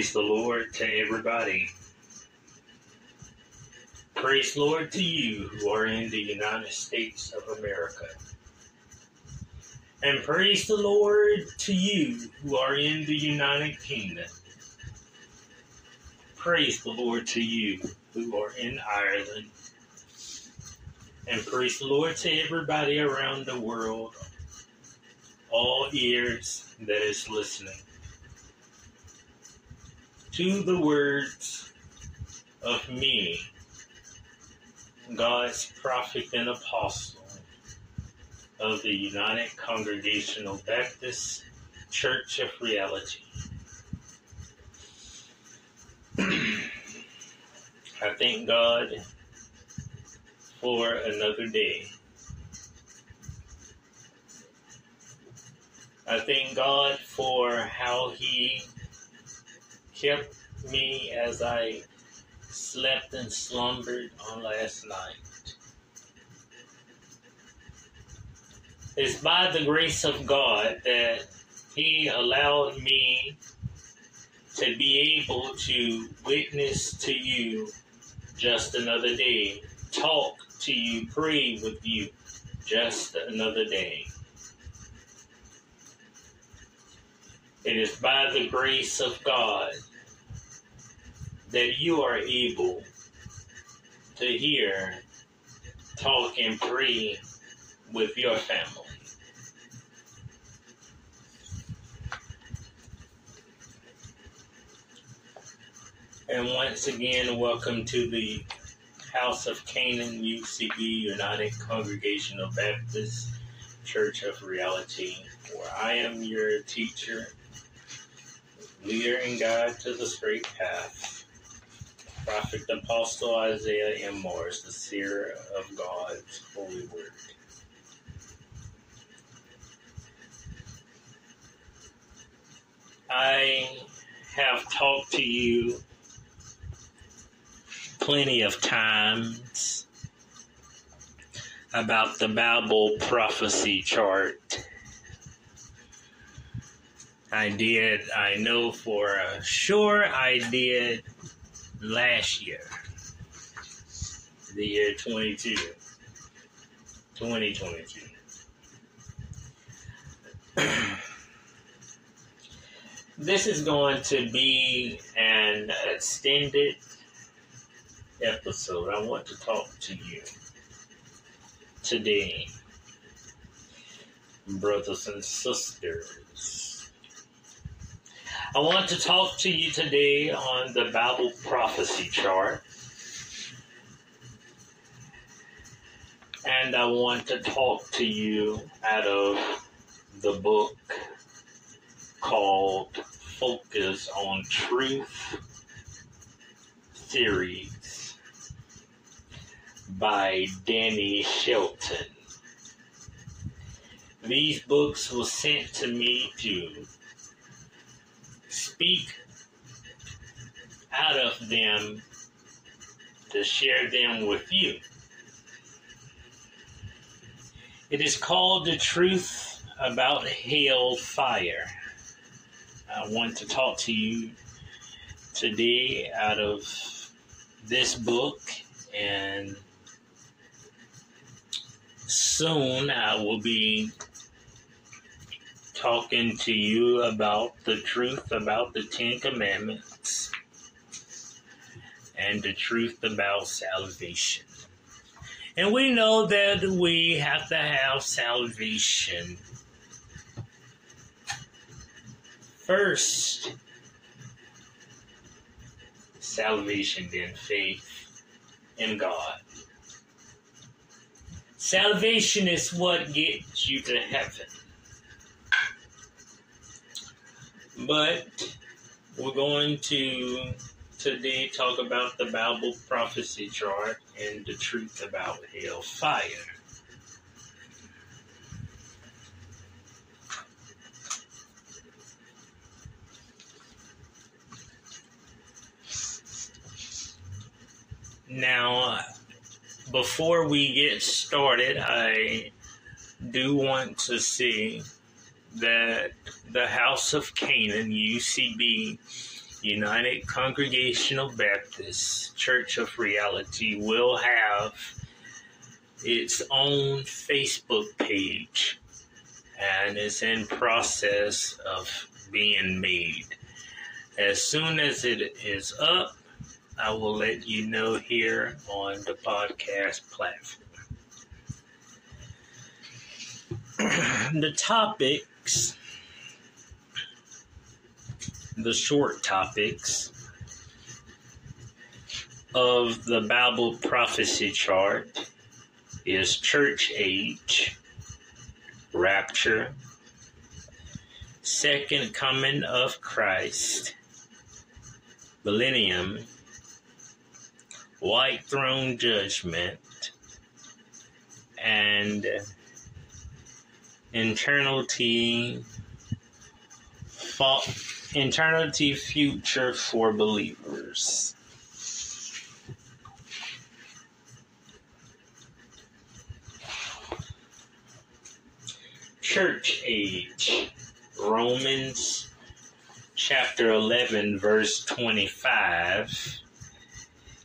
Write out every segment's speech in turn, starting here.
Praise the Lord to everybody. Praise the Lord to you who are in the United States of America. And praise the Lord to you who are in the United Kingdom. Praise the Lord to you who are in Ireland. And praise the Lord to everybody around the world, all ears that is listening to the words of me, God's prophet and apostle of the United Congregational Baptist Church of Reality. I thank God for another day. I thank God for how He kept me as I slept and slumbered on last night. It's by the grace of God that He allowed me to be able to witness to you just another day, talk to you, pray with you just another day. It is by the grace of God that you are able to hear, talk, and pray with your family. And once again, welcome to the House of Canaan UCB United Congregational Baptist Church of Reality, where I am your teacher, leader, and guide to the straight path. Prophet Apostle Isaiah M. Morris, the seer of God's holy word. I have talked to you plenty of times about the Bible prophecy chart. I did, I know for sure I did last year, the year 22, 2022. this is going to be an extended episode. I want to talk to you today, brothers and sisters. I want to talk to you today on the Bible prophecy chart. And I want to talk to you out of the book called Focus on Truth series by Danny Shelton. These books were sent to me to speak out of them to share them with you. It is called The Truth About Hell Fire. I want to talk to you today out of this book, and soon I will be talking to you about the truth about the Ten Commandments and the truth about salvation. And we know that we have to have salvation first. Salvation, then faith in God. Salvation is what gets you to heaven. But we're going to today talk about the Bible prophecy chart and the truth about hell fire. Now, uh, before we get started, I do want to see that the House of Canaan, UCB, United Congregational Baptist Church of Reality will have its own Facebook page and is in process of being made. As soon as it is up, I will let you know here on the podcast platform. the topics, the short topics of the Bible prophecy chart is church age, rapture, second coming of Christ, millennium, white throne judgment, and eternity, eternity future for believers. Church age, Romans chapter 11, verse 25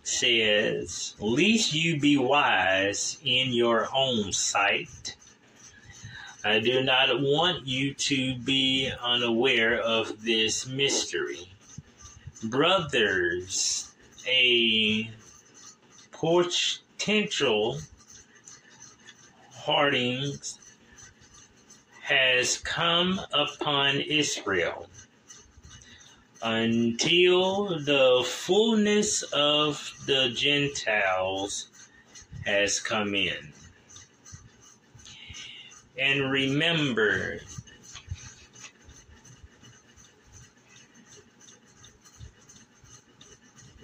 says, Least you be wise in your own sight I do not want you to be unaware of this mystery. Brothers, a potential hardings has come upon Israel until the fullness of the Gentiles has come in and remember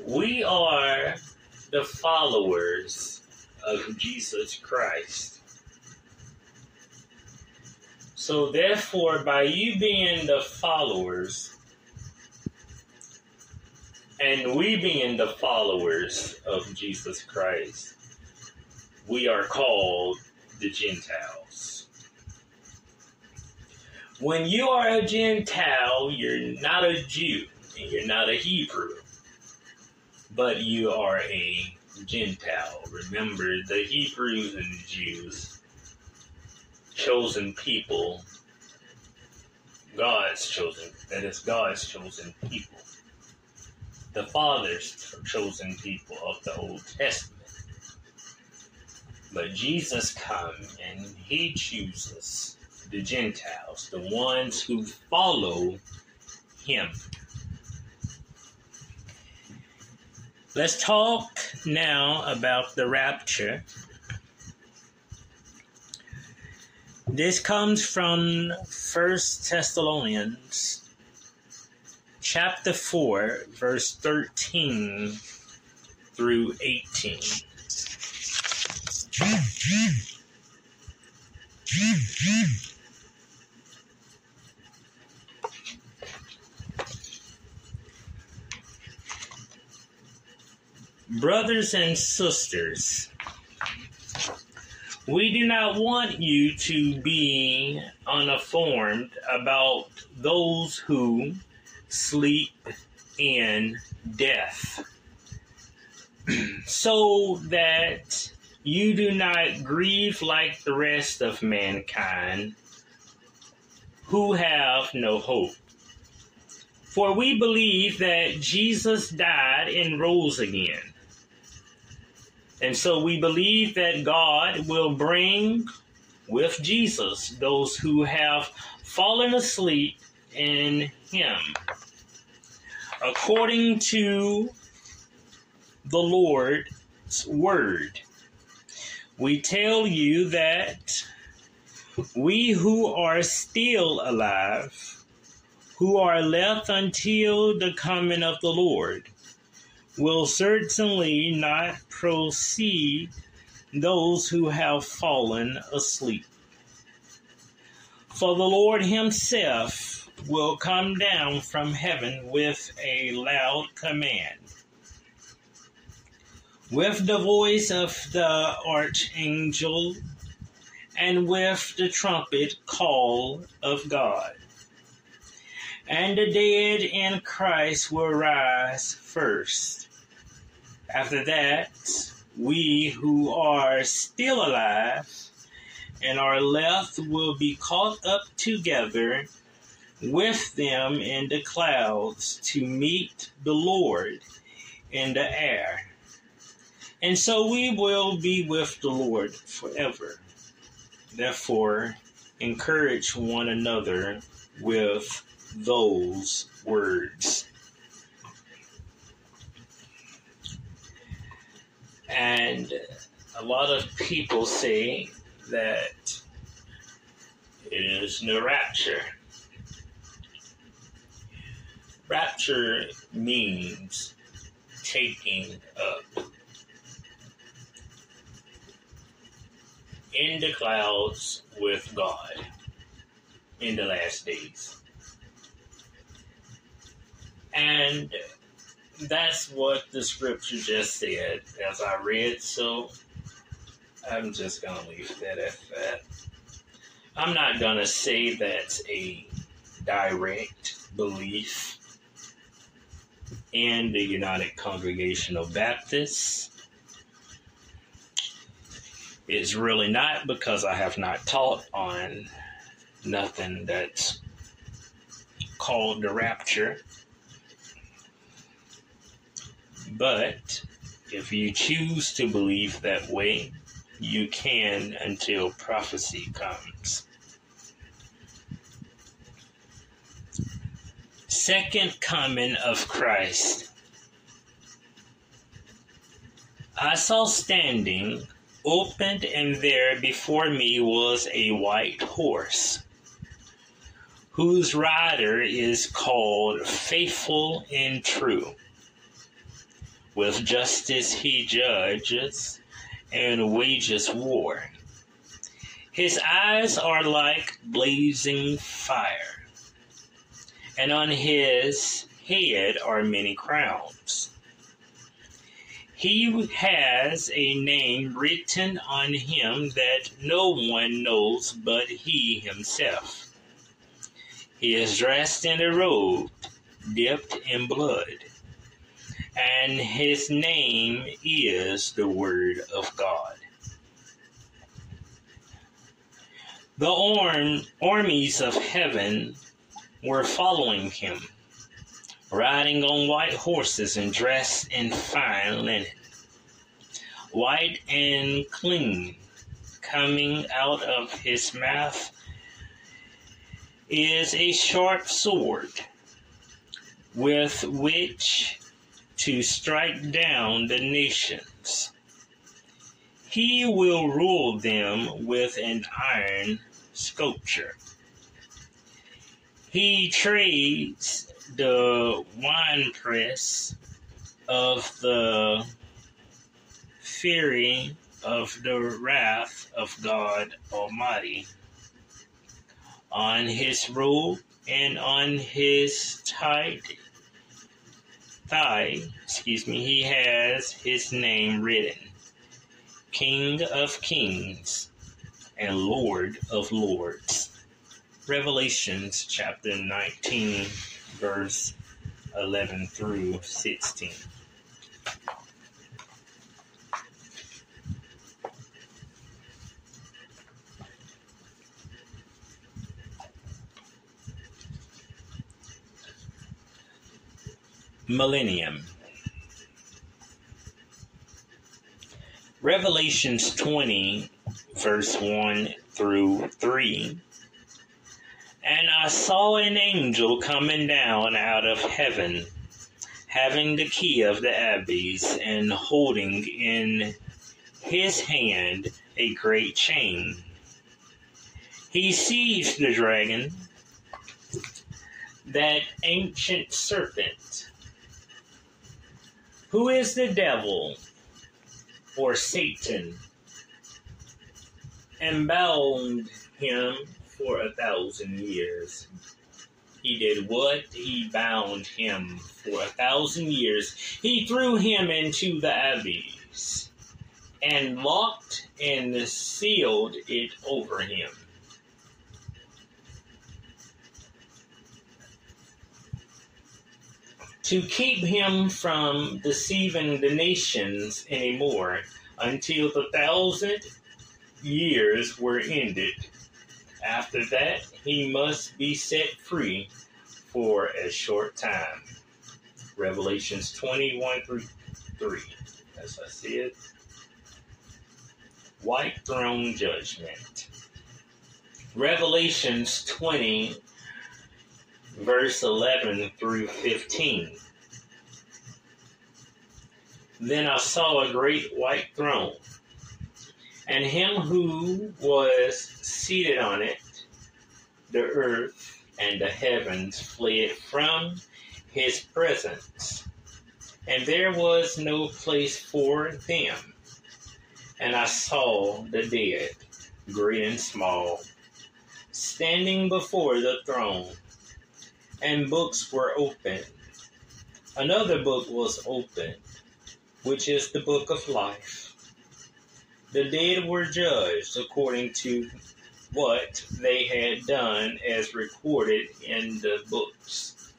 we are the followers of Jesus Christ. So, therefore, by you being the followers, and we being the followers of Jesus Christ, we are called the Gentiles. When you are a Gentile, you're not a Jew and you're not a Hebrew, but you are a Gentile. Remember, the Hebrews and the Jews, chosen people, God's chosen, that is God's chosen people, the Father's chosen people of the Old Testament. But Jesus come and he chooses the Gentiles, the ones who follow him. Let's talk now about the rapture. This comes from First Thessalonians chapter 4 verse 13 through 18. Brothers and sisters, we do not want you to be uninformed about those who sleep in death, so that you do not grieve like the rest of mankind who have no hope. For we believe that Jesus died and rose again and so we believe that God will bring with Jesus those who have fallen asleep in Him. According to the Lord's word, we tell you that we who are still alive, who are left until the coming of the Lord, will certainly not proceed those who have fallen asleep. For the Lord Himself will come down from heaven with a loud command, with the voice of the archangel, and with the trumpet call of God And the dead in Christ will rise first. After that, we who are still alive and are left will be caught up together with them in the clouds to meet the Lord in the air. And so we will be with the Lord forever. Therefore, encourage one another with those words. And a lot of people say that it is no rapture. Rapture means taking up. In the clouds with God in the last days. And that's what the scripture just said as I read, so I'm just to leave that at that. I'm not to say that's a direct belief in the United Congregational Baptists. It's really not because I have not taught on nothing that's called the rapture. But if you choose to believe that way, you can until prophecy comes. Second coming of Christ. I saw standing, opened, and there before me was a white horse, whose rider is called Faithful and True with justice he judges and wages war. His eyes are like blazing fire, and on his head are many crowns. He has a name written on him that no one knows but he himself. He is dressed in a robe dipped in blood and his name is the Word of God. The arm, armies of heaven were following him, riding on white horses and dressed in fine linen, white and clean. Coming out of his mouth is a sharp sword, with which to strike down the nations. He will rule them with an iron sculpture. He trades the winepress of the fury of the wrath of God Almighty on his robe and on his tight thigh, excuse me, he has his name written King of Kings and Lord of Lords. Revelations chapter 19, verse 11 through 16. Millennium. Revelations 20, verse 1 through 3. And I saw an angel coming down out of heaven, having the key of the abyss, and holding in his hand a great chain. He seized the dragon, that ancient serpent who is the devil or Satan and bound him for a thousand years. He did what? He bound him for a thousand years. He threw him into the abyss and locked and sealed it over him. To keep him from deceiving the nations anymore until the thousand years were ended. After that, he must be set free for a short time. Revelations 21 through 3, as I said. White throne judgment. Revelations 20, verse 11 through 15. Then I saw a great white throne, and him who was seated on it. The earth and the heavens fled from his presence, and there was no place for them. And I saw the dead, great and small, standing before the throne, and books were opened. Another book was opened, which is the book of life. The dead were judged according to what they had done as recorded in the books.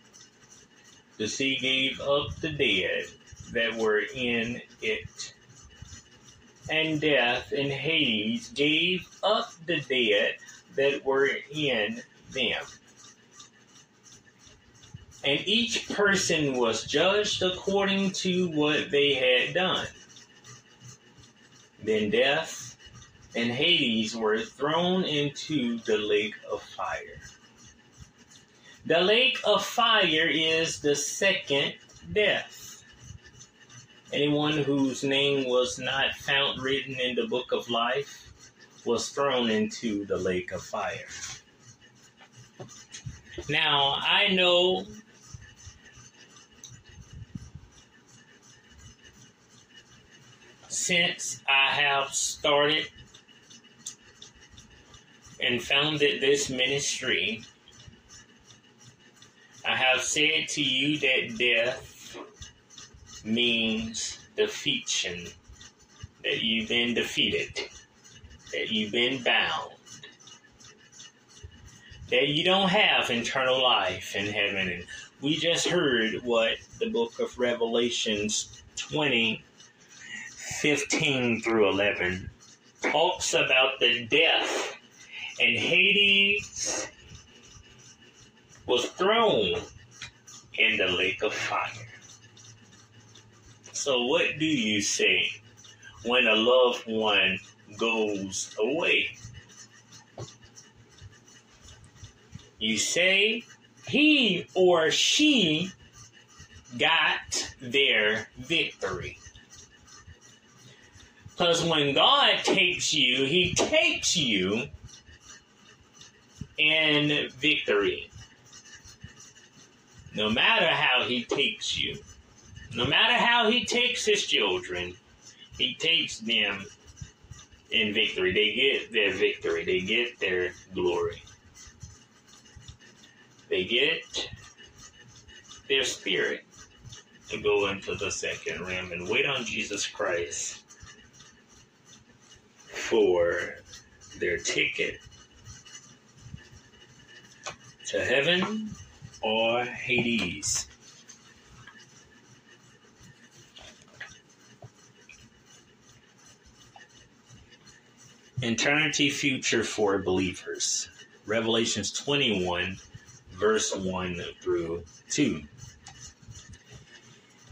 The sea gave up the dead that were in it. And death and Hades gave up the dead that were in them. And each person was judged according to what they had done. Then death and Hades were thrown into the lake of fire. The lake of fire is the second death. Anyone whose name was not found written in the book of life was thrown into the lake of fire. Now, I know since I have started and founded this ministry, I have said to you that death means defeation, that you've been defeated, that you've been bound, that you don't have eternal life in heaven. And we just heard what the book of Revelations 20 15 through 11 talks about the death and Hades was thrown in the lake of fire. So, what do you say when a loved one goes away? You say he or she got their victory. Because when God takes you, He takes you in victory. No matter how He takes you, no matter how He takes His children, He takes them in victory. They get their victory, they get their glory, they get their spirit to go into the second realm and wait on Jesus Christ for their ticket to heaven or Hades. Eternity future for believers. Revelations 21, verse 1 through 2.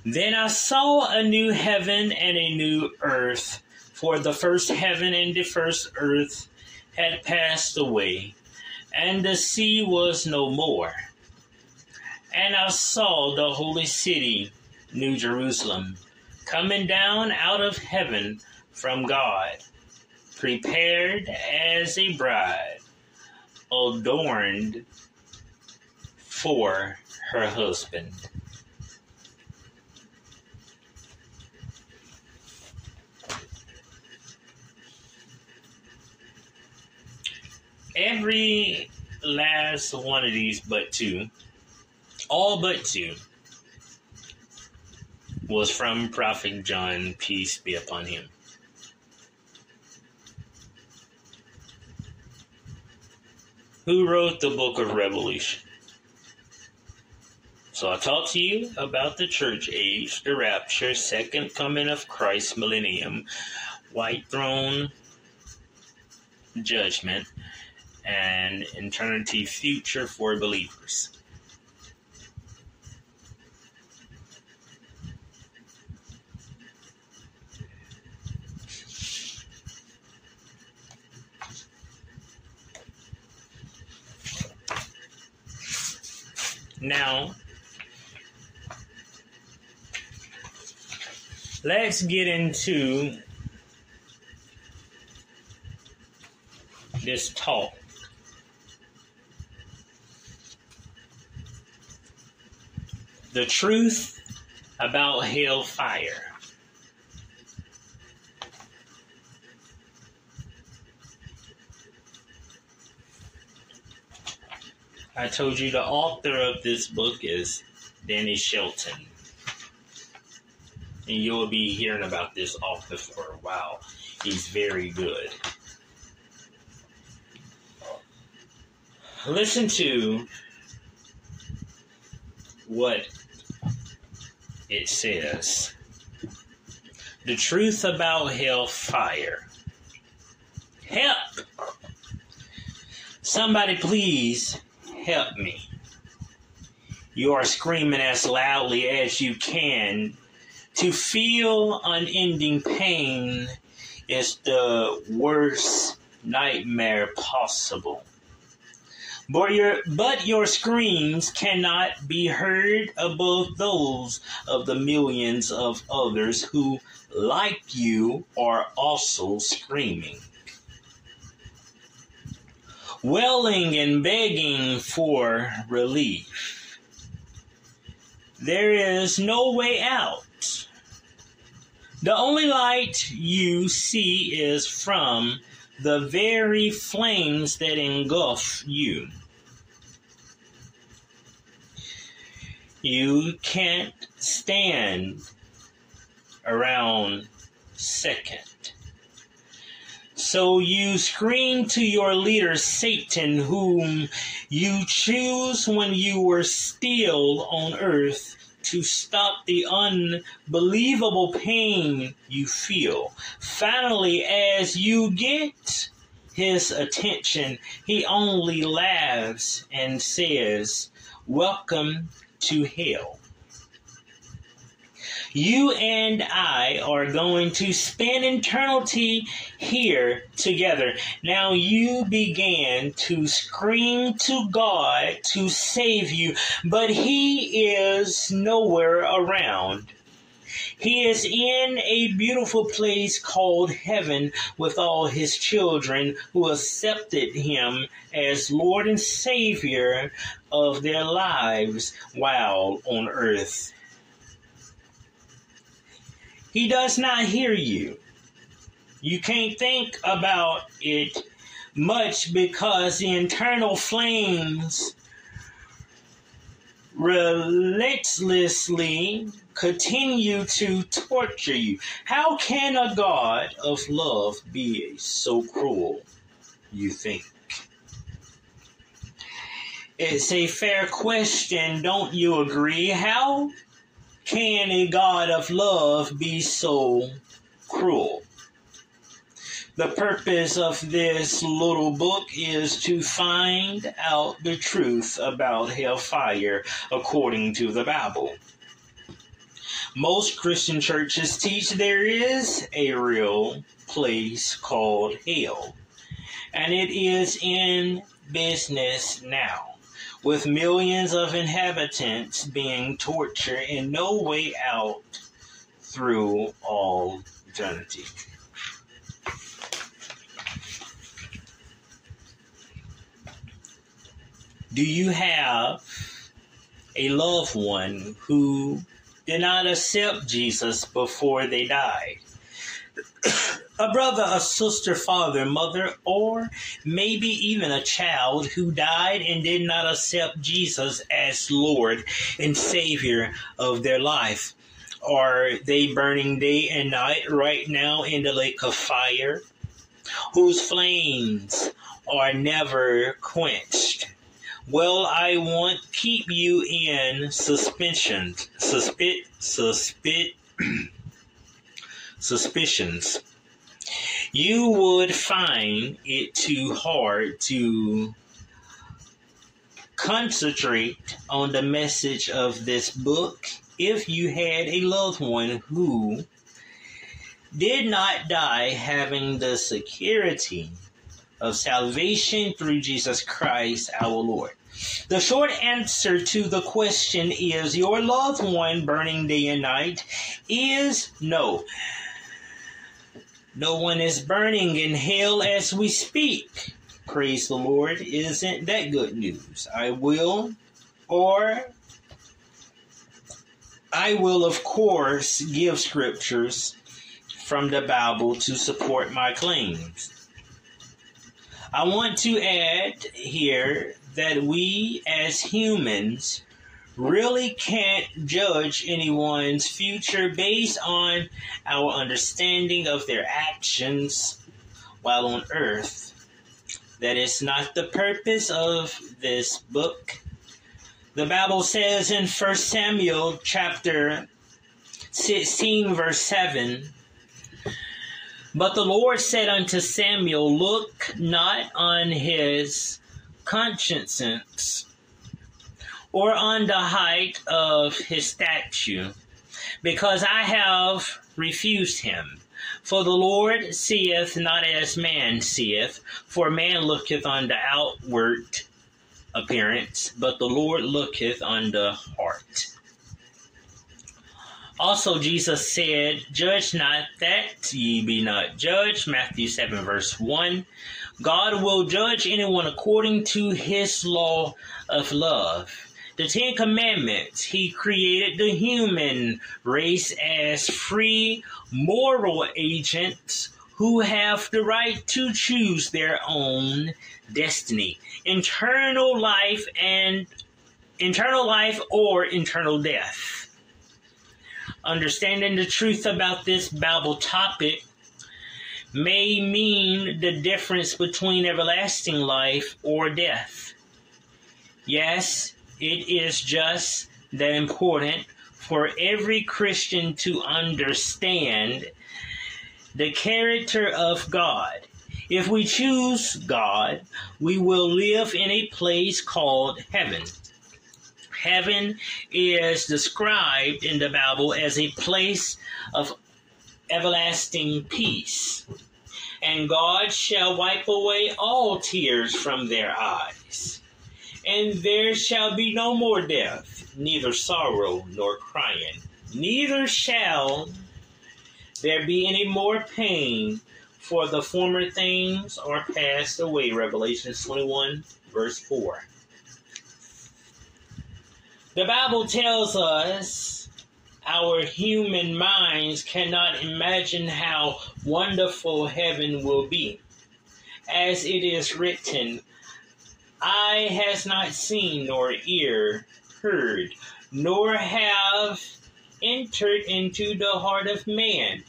Then I saw a new heaven and a new earth for the first heaven and the first earth had passed away, and the sea was no more. And I saw the holy city, New Jerusalem, coming down out of heaven from God, prepared as a bride, adorned for her husband. Every last one of these but two, all but two, was from Prophet John, peace be upon him. Who wrote the book of Revelation? So I talked to you about the church age, the rapture, second coming of Christ, millennium, white throne, judgment, and eternity future for believers. Now, let's get into this talk. The truth about hellfire. I told you the author of this book is Danny Shelton. And you'll be hearing about this author for a while. He's very good. Listen to what it says. The truth about hellfire. Help! Somebody please help me. You are screaming as loudly as you can. To feel unending pain is the worst nightmare possible. But your, but your screams cannot be heard above those of the millions of others who, like you, are also screaming wailing and begging for relief. There is no way out. The only light you see is from the very flames that engulf you. You can't stand around second. So you scream to your leader, Satan, whom you choose when you were still on earth to stop the unbelievable pain you feel. Finally, as you get his attention, he only laughs and says, Welcome to hell. You and I are going to spend eternity here together. Now you began to scream to God to save you, but He is nowhere around. He is in a beautiful place called heaven with all his children who accepted him as Lord and Savior of their lives while on earth. He does not hear you. You can't think about it much because the internal flames relentlessly continue to torture you. How can a God of love be so cruel, you think? It's a fair question, don't you agree? How can a God of love be so cruel? The purpose of this little book is to find out the truth about hellfire according to the Bible. Most Christian churches teach there is a real place called hell, and it is in business now with millions of inhabitants being tortured and no way out through all eternity. Do you have a loved one who did not accept Jesus before they died? a brother, a sister, father, mother, or maybe even a child who died and did not accept Jesus as Lord and Savior of their life. Are they burning day and night right now in the lake of fire, whose flames are never quenched? Well, I want keep you in suspension, suspit, suspit, suspicions. You would find it too hard to concentrate on the message of this book if you had a loved one who did not die having the security of salvation through Jesus Christ our Lord. The short answer to the question is your loved one burning day and night is no. No one is burning in hell as we speak. Praise the Lord. Isn't that good news? I will, or I will, of course, give scriptures from the Bible to support my claims. I want to add here that we as humans really can't judge anyone's future based on our understanding of their actions while on earth. That is not the purpose of this book. The Bible says in 1 Samuel chapter 16 verse 7 But the Lord said unto Samuel, Look not on his conscience or on the height of his statue, because I have refused him. For the Lord seeth not as man seeth, for man looketh on the outward appearance, but the Lord looketh on the heart. Also, Jesus said, Judge not that ye be not judged. Matthew 7, verse 1. God will judge anyone according to his law of love. The Ten Commandments, He created the human race as free moral agents who have the right to choose their own destiny, internal life and internal life or internal death. Understanding the truth about this Bible topic may mean the difference between everlasting life or death. Yes, it is just that important for every Christian to understand the character of God. If we choose God, we will live in a place called heaven. Heaven is described in the Bible as a place of everlasting peace. And God shall wipe away all tears from their eyes and there shall be no more death, neither sorrow nor crying, neither shall there be any more pain, for the former things are passed away. Revelation 21, verse 4. The Bible tells us our human minds cannot imagine how wonderful heaven will be. As it is written, eye has not seen, nor ear heard, nor have entered into the heart of man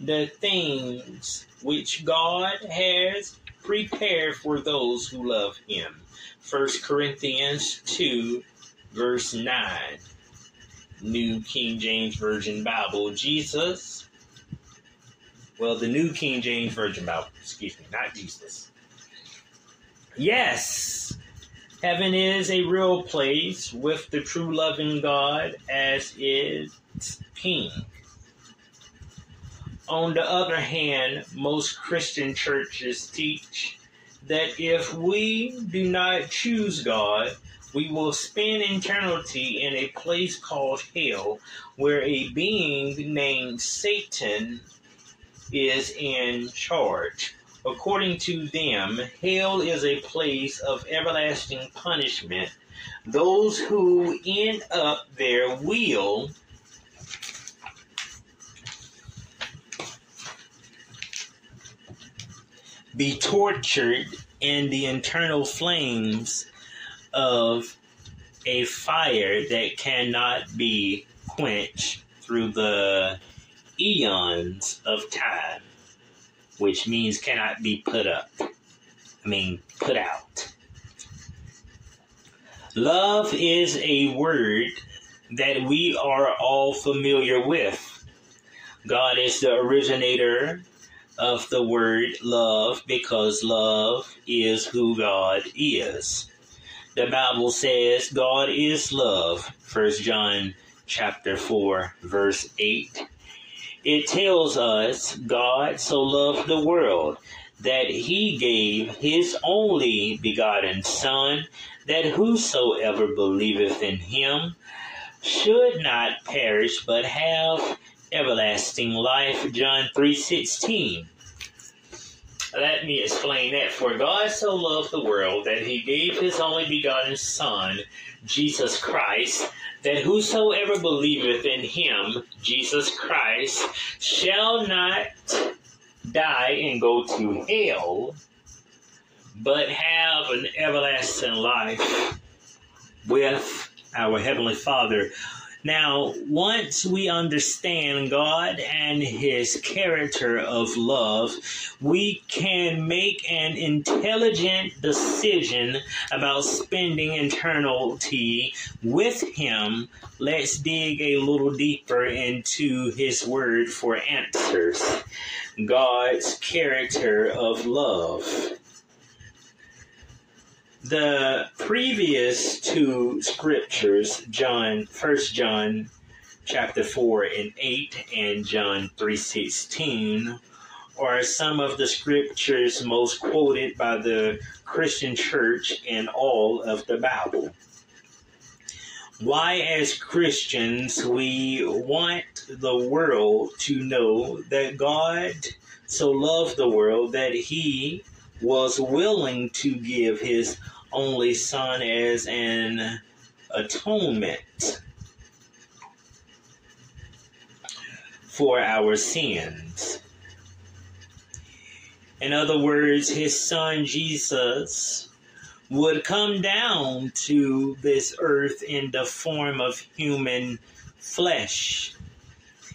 the things which God has prepared for those who love him. 1 Corinthians 2, verse 9. New King James Version Bible. Jesus, well, the New King James Version Bible, excuse me, not Jesus. Yes, heaven is a real place with the true loving God as its king. On the other hand, most Christian churches teach that if we do not choose God, we will spend eternity in a place called hell where a being named Satan is in charge. According to them, hell is a place of everlasting punishment. Those who end up there will be tortured in the internal flames of a fire that cannot be quenched through the eons of time which means cannot be put up. I mean, put out. Love is a word that we are all familiar with. God is the originator of the word love because love is who God is. The Bible says God is love. First John chapter 4 verse 8. It tells us God so loved the world that he gave his only begotten son that whosoever believeth in him should not perish but have everlasting life. John 3:16. Let me explain that. For God so loved the world that he gave his only begotten Son, Jesus Christ, that whosoever believeth in him, Jesus Christ, shall not die and go to hell, but have an everlasting life with our Heavenly Father. Now, once we understand God and His character of love, we can make an intelligent decision about spending eternity with Him. Let's dig a little deeper into His Word for answers. God's character of love the previous two scriptures, John, First John chapter 4 and 8 and John 3:16 are some of the scriptures most quoted by the Christian church in all of the Bible. Why as Christians we want the world to know that God so loved the world that he was willing to give his only Son as an atonement for our sins. In other words, his son Jesus would come down to this earth in the form of human flesh.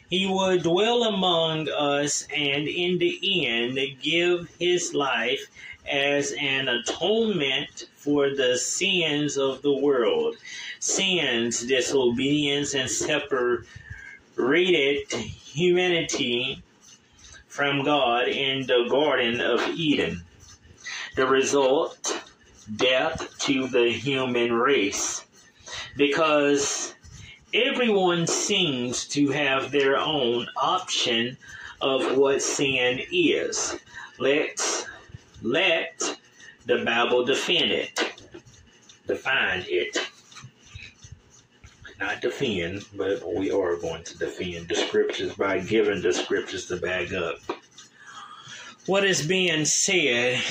He would dwell among us and in the end give his life as an atonement for the sins of the world. Sins, disobedience, and separated humanity from God in the Garden of Eden. The result, death to the human race. Because everyone seems to have their own option of what sin is. Let's let the Bible defend it. Define it. Not defend, but we are going to defend the scriptures by giving the scriptures to back up. What is being said,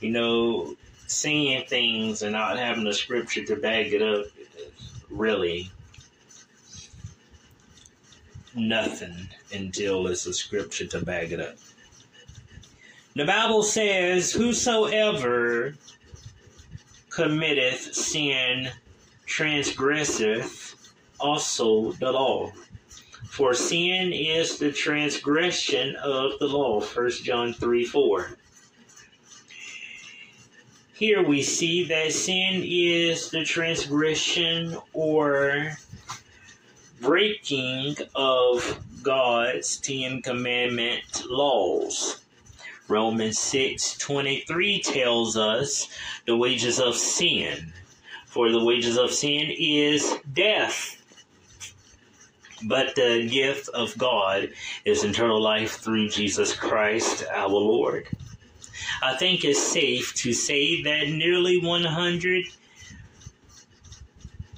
you know, saying things and not having the scripture to back it up, really nothing until it's a scripture to back it up. The Bible says, Whosoever committeth sin transgresseth also the law. For sin is the transgression of the law. 1 John 3 4. Here we see that sin is the transgression or breaking of God's Ten Commandment laws. Romans 6 23 tells us the wages of sin. For the wages of sin is death. But the gift of God is eternal life through Jesus Christ our Lord. I think it's safe to say that nearly 100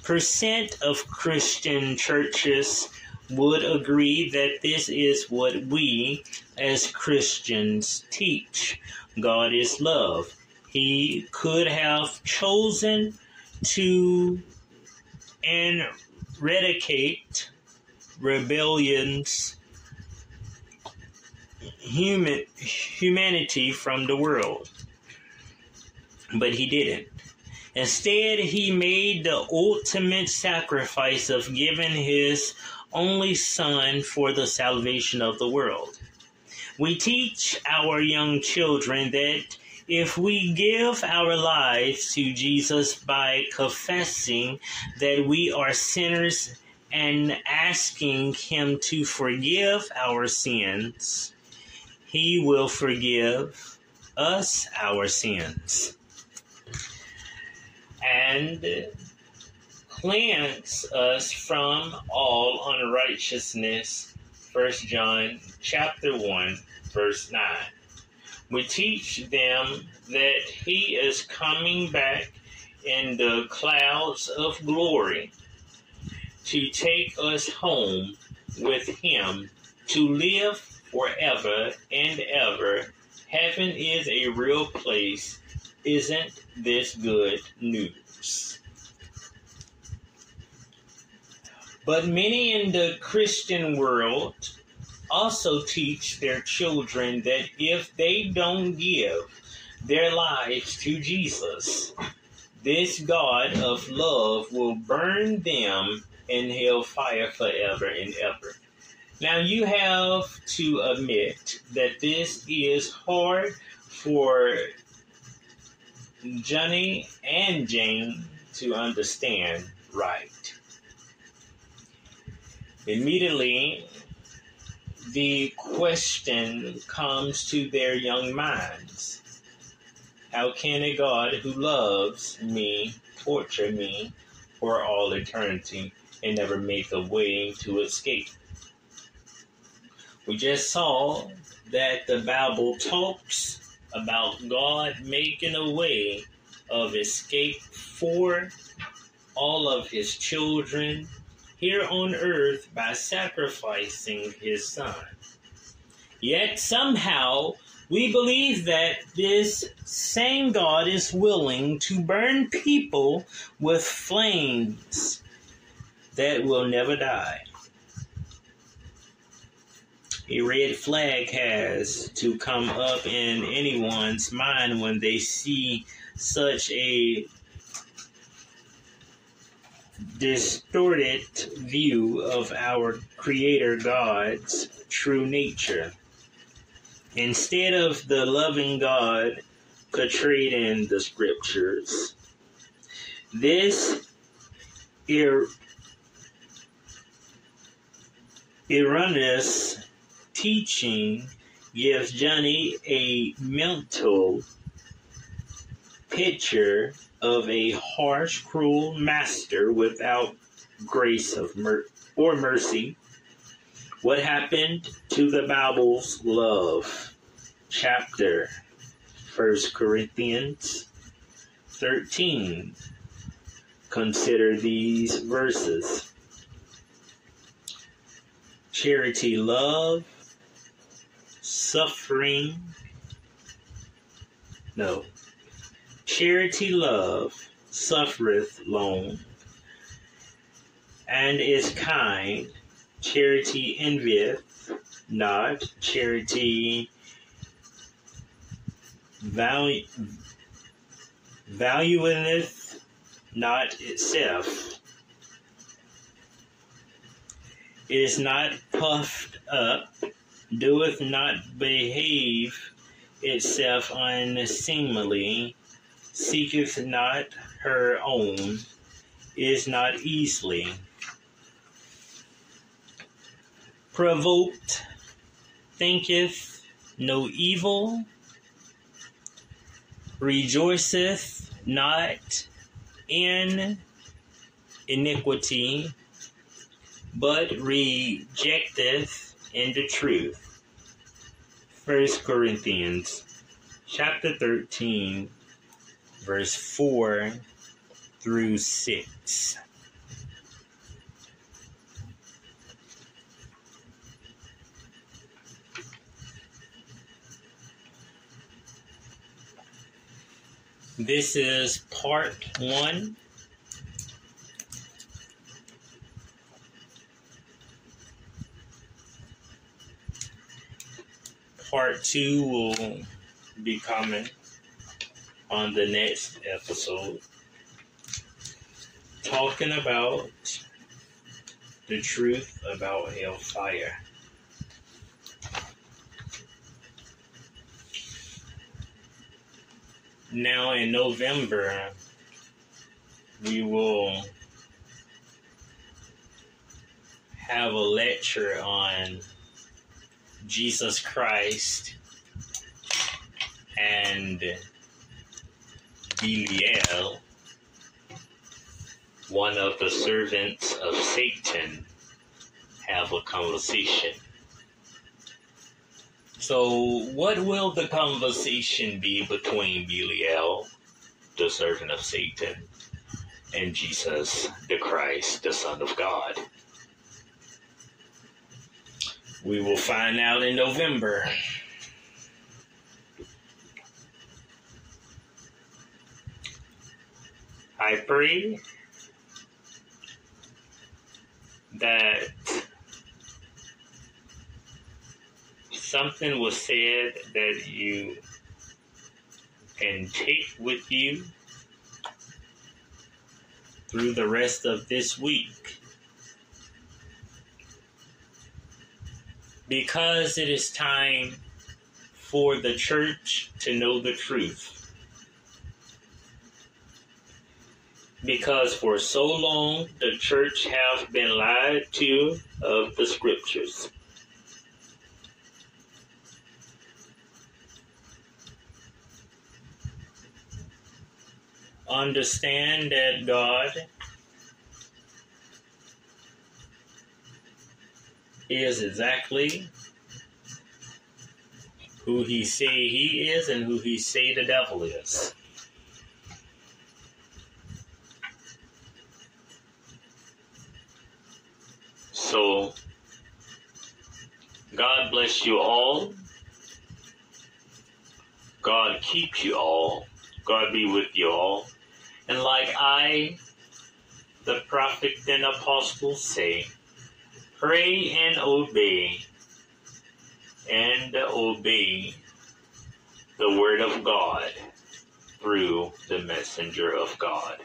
percent of Christian churches would agree that this is what we as Christians teach. God is love. He could have chosen to eradicate rebellions human humanity from the world but he didn't instead he made the ultimate sacrifice of giving his only Son for the salvation of the world. We teach our young children that if we give our lives to Jesus by confessing that we are sinners and asking Him to forgive our sins, He will forgive us our sins and cleanse us from all unrighteousness. First John chapter 1 verse 9. We teach them that he is coming back in the clouds of glory to take us home with him to live forever and ever. Heaven is a real place. Isn't this good news? But many in the Christian world also teach their children that if they don't give their lives to Jesus, this God of love will burn them in hell fire forever and ever. Now, you have to admit that this is hard for Johnny and Jane to understand right. Immediately, the question comes to their young minds How can a God who loves me torture me for all eternity and never make a way to escape? We just saw that the Bible talks about God making a way of escape for all of his children here on earth by sacrificing his son. Yet somehow we believe that this same God is willing to burn people with flames that will never die. A red flag has to come up in anyone's mind when they see such a distorted view of our Creator God's true nature. Instead of the loving God portrayed in the scriptures, this er- erroneous teaching gives Johnny a mental picture of a harsh, cruel master without grace of mer- or mercy. What happened to the Bible's love? Chapter 1 Corinthians 13. Consider these verses. Charity, love, suffering. No, Charity love suffereth long, and is kind. Charity envieth not. Charity value, valueth not itself. Is not puffed up, doeth not behave itself unseemly, seeketh not her own, is not easily provoked, thinketh no evil, rejoiceth not in iniquity, but rejecteth in the truth. First Corinthians chapter 13 verse 4 through 6. This is part one. Part two will be coming on the next episode talking about the truth about hellfire. Now in November, we will have a lecture on Jesus Christ and Belial, one of the servants of Satan, have a conversation. So, what will the conversation be between Belial, the servant of Satan, and Jesus, the Christ, the Son of God? We will find out in November. I pray that something was said that you can take with you through the rest of this week. Because it is time for the church to know the truth. Because for so long the church has been lied to of the scriptures. understand that God is exactly who he say he is and who he say the devil is. So God bless you all. God keep you all. God be with you all. And like I, the prophet and apostle say, pray and obey, and obey the word of God through the messenger of God.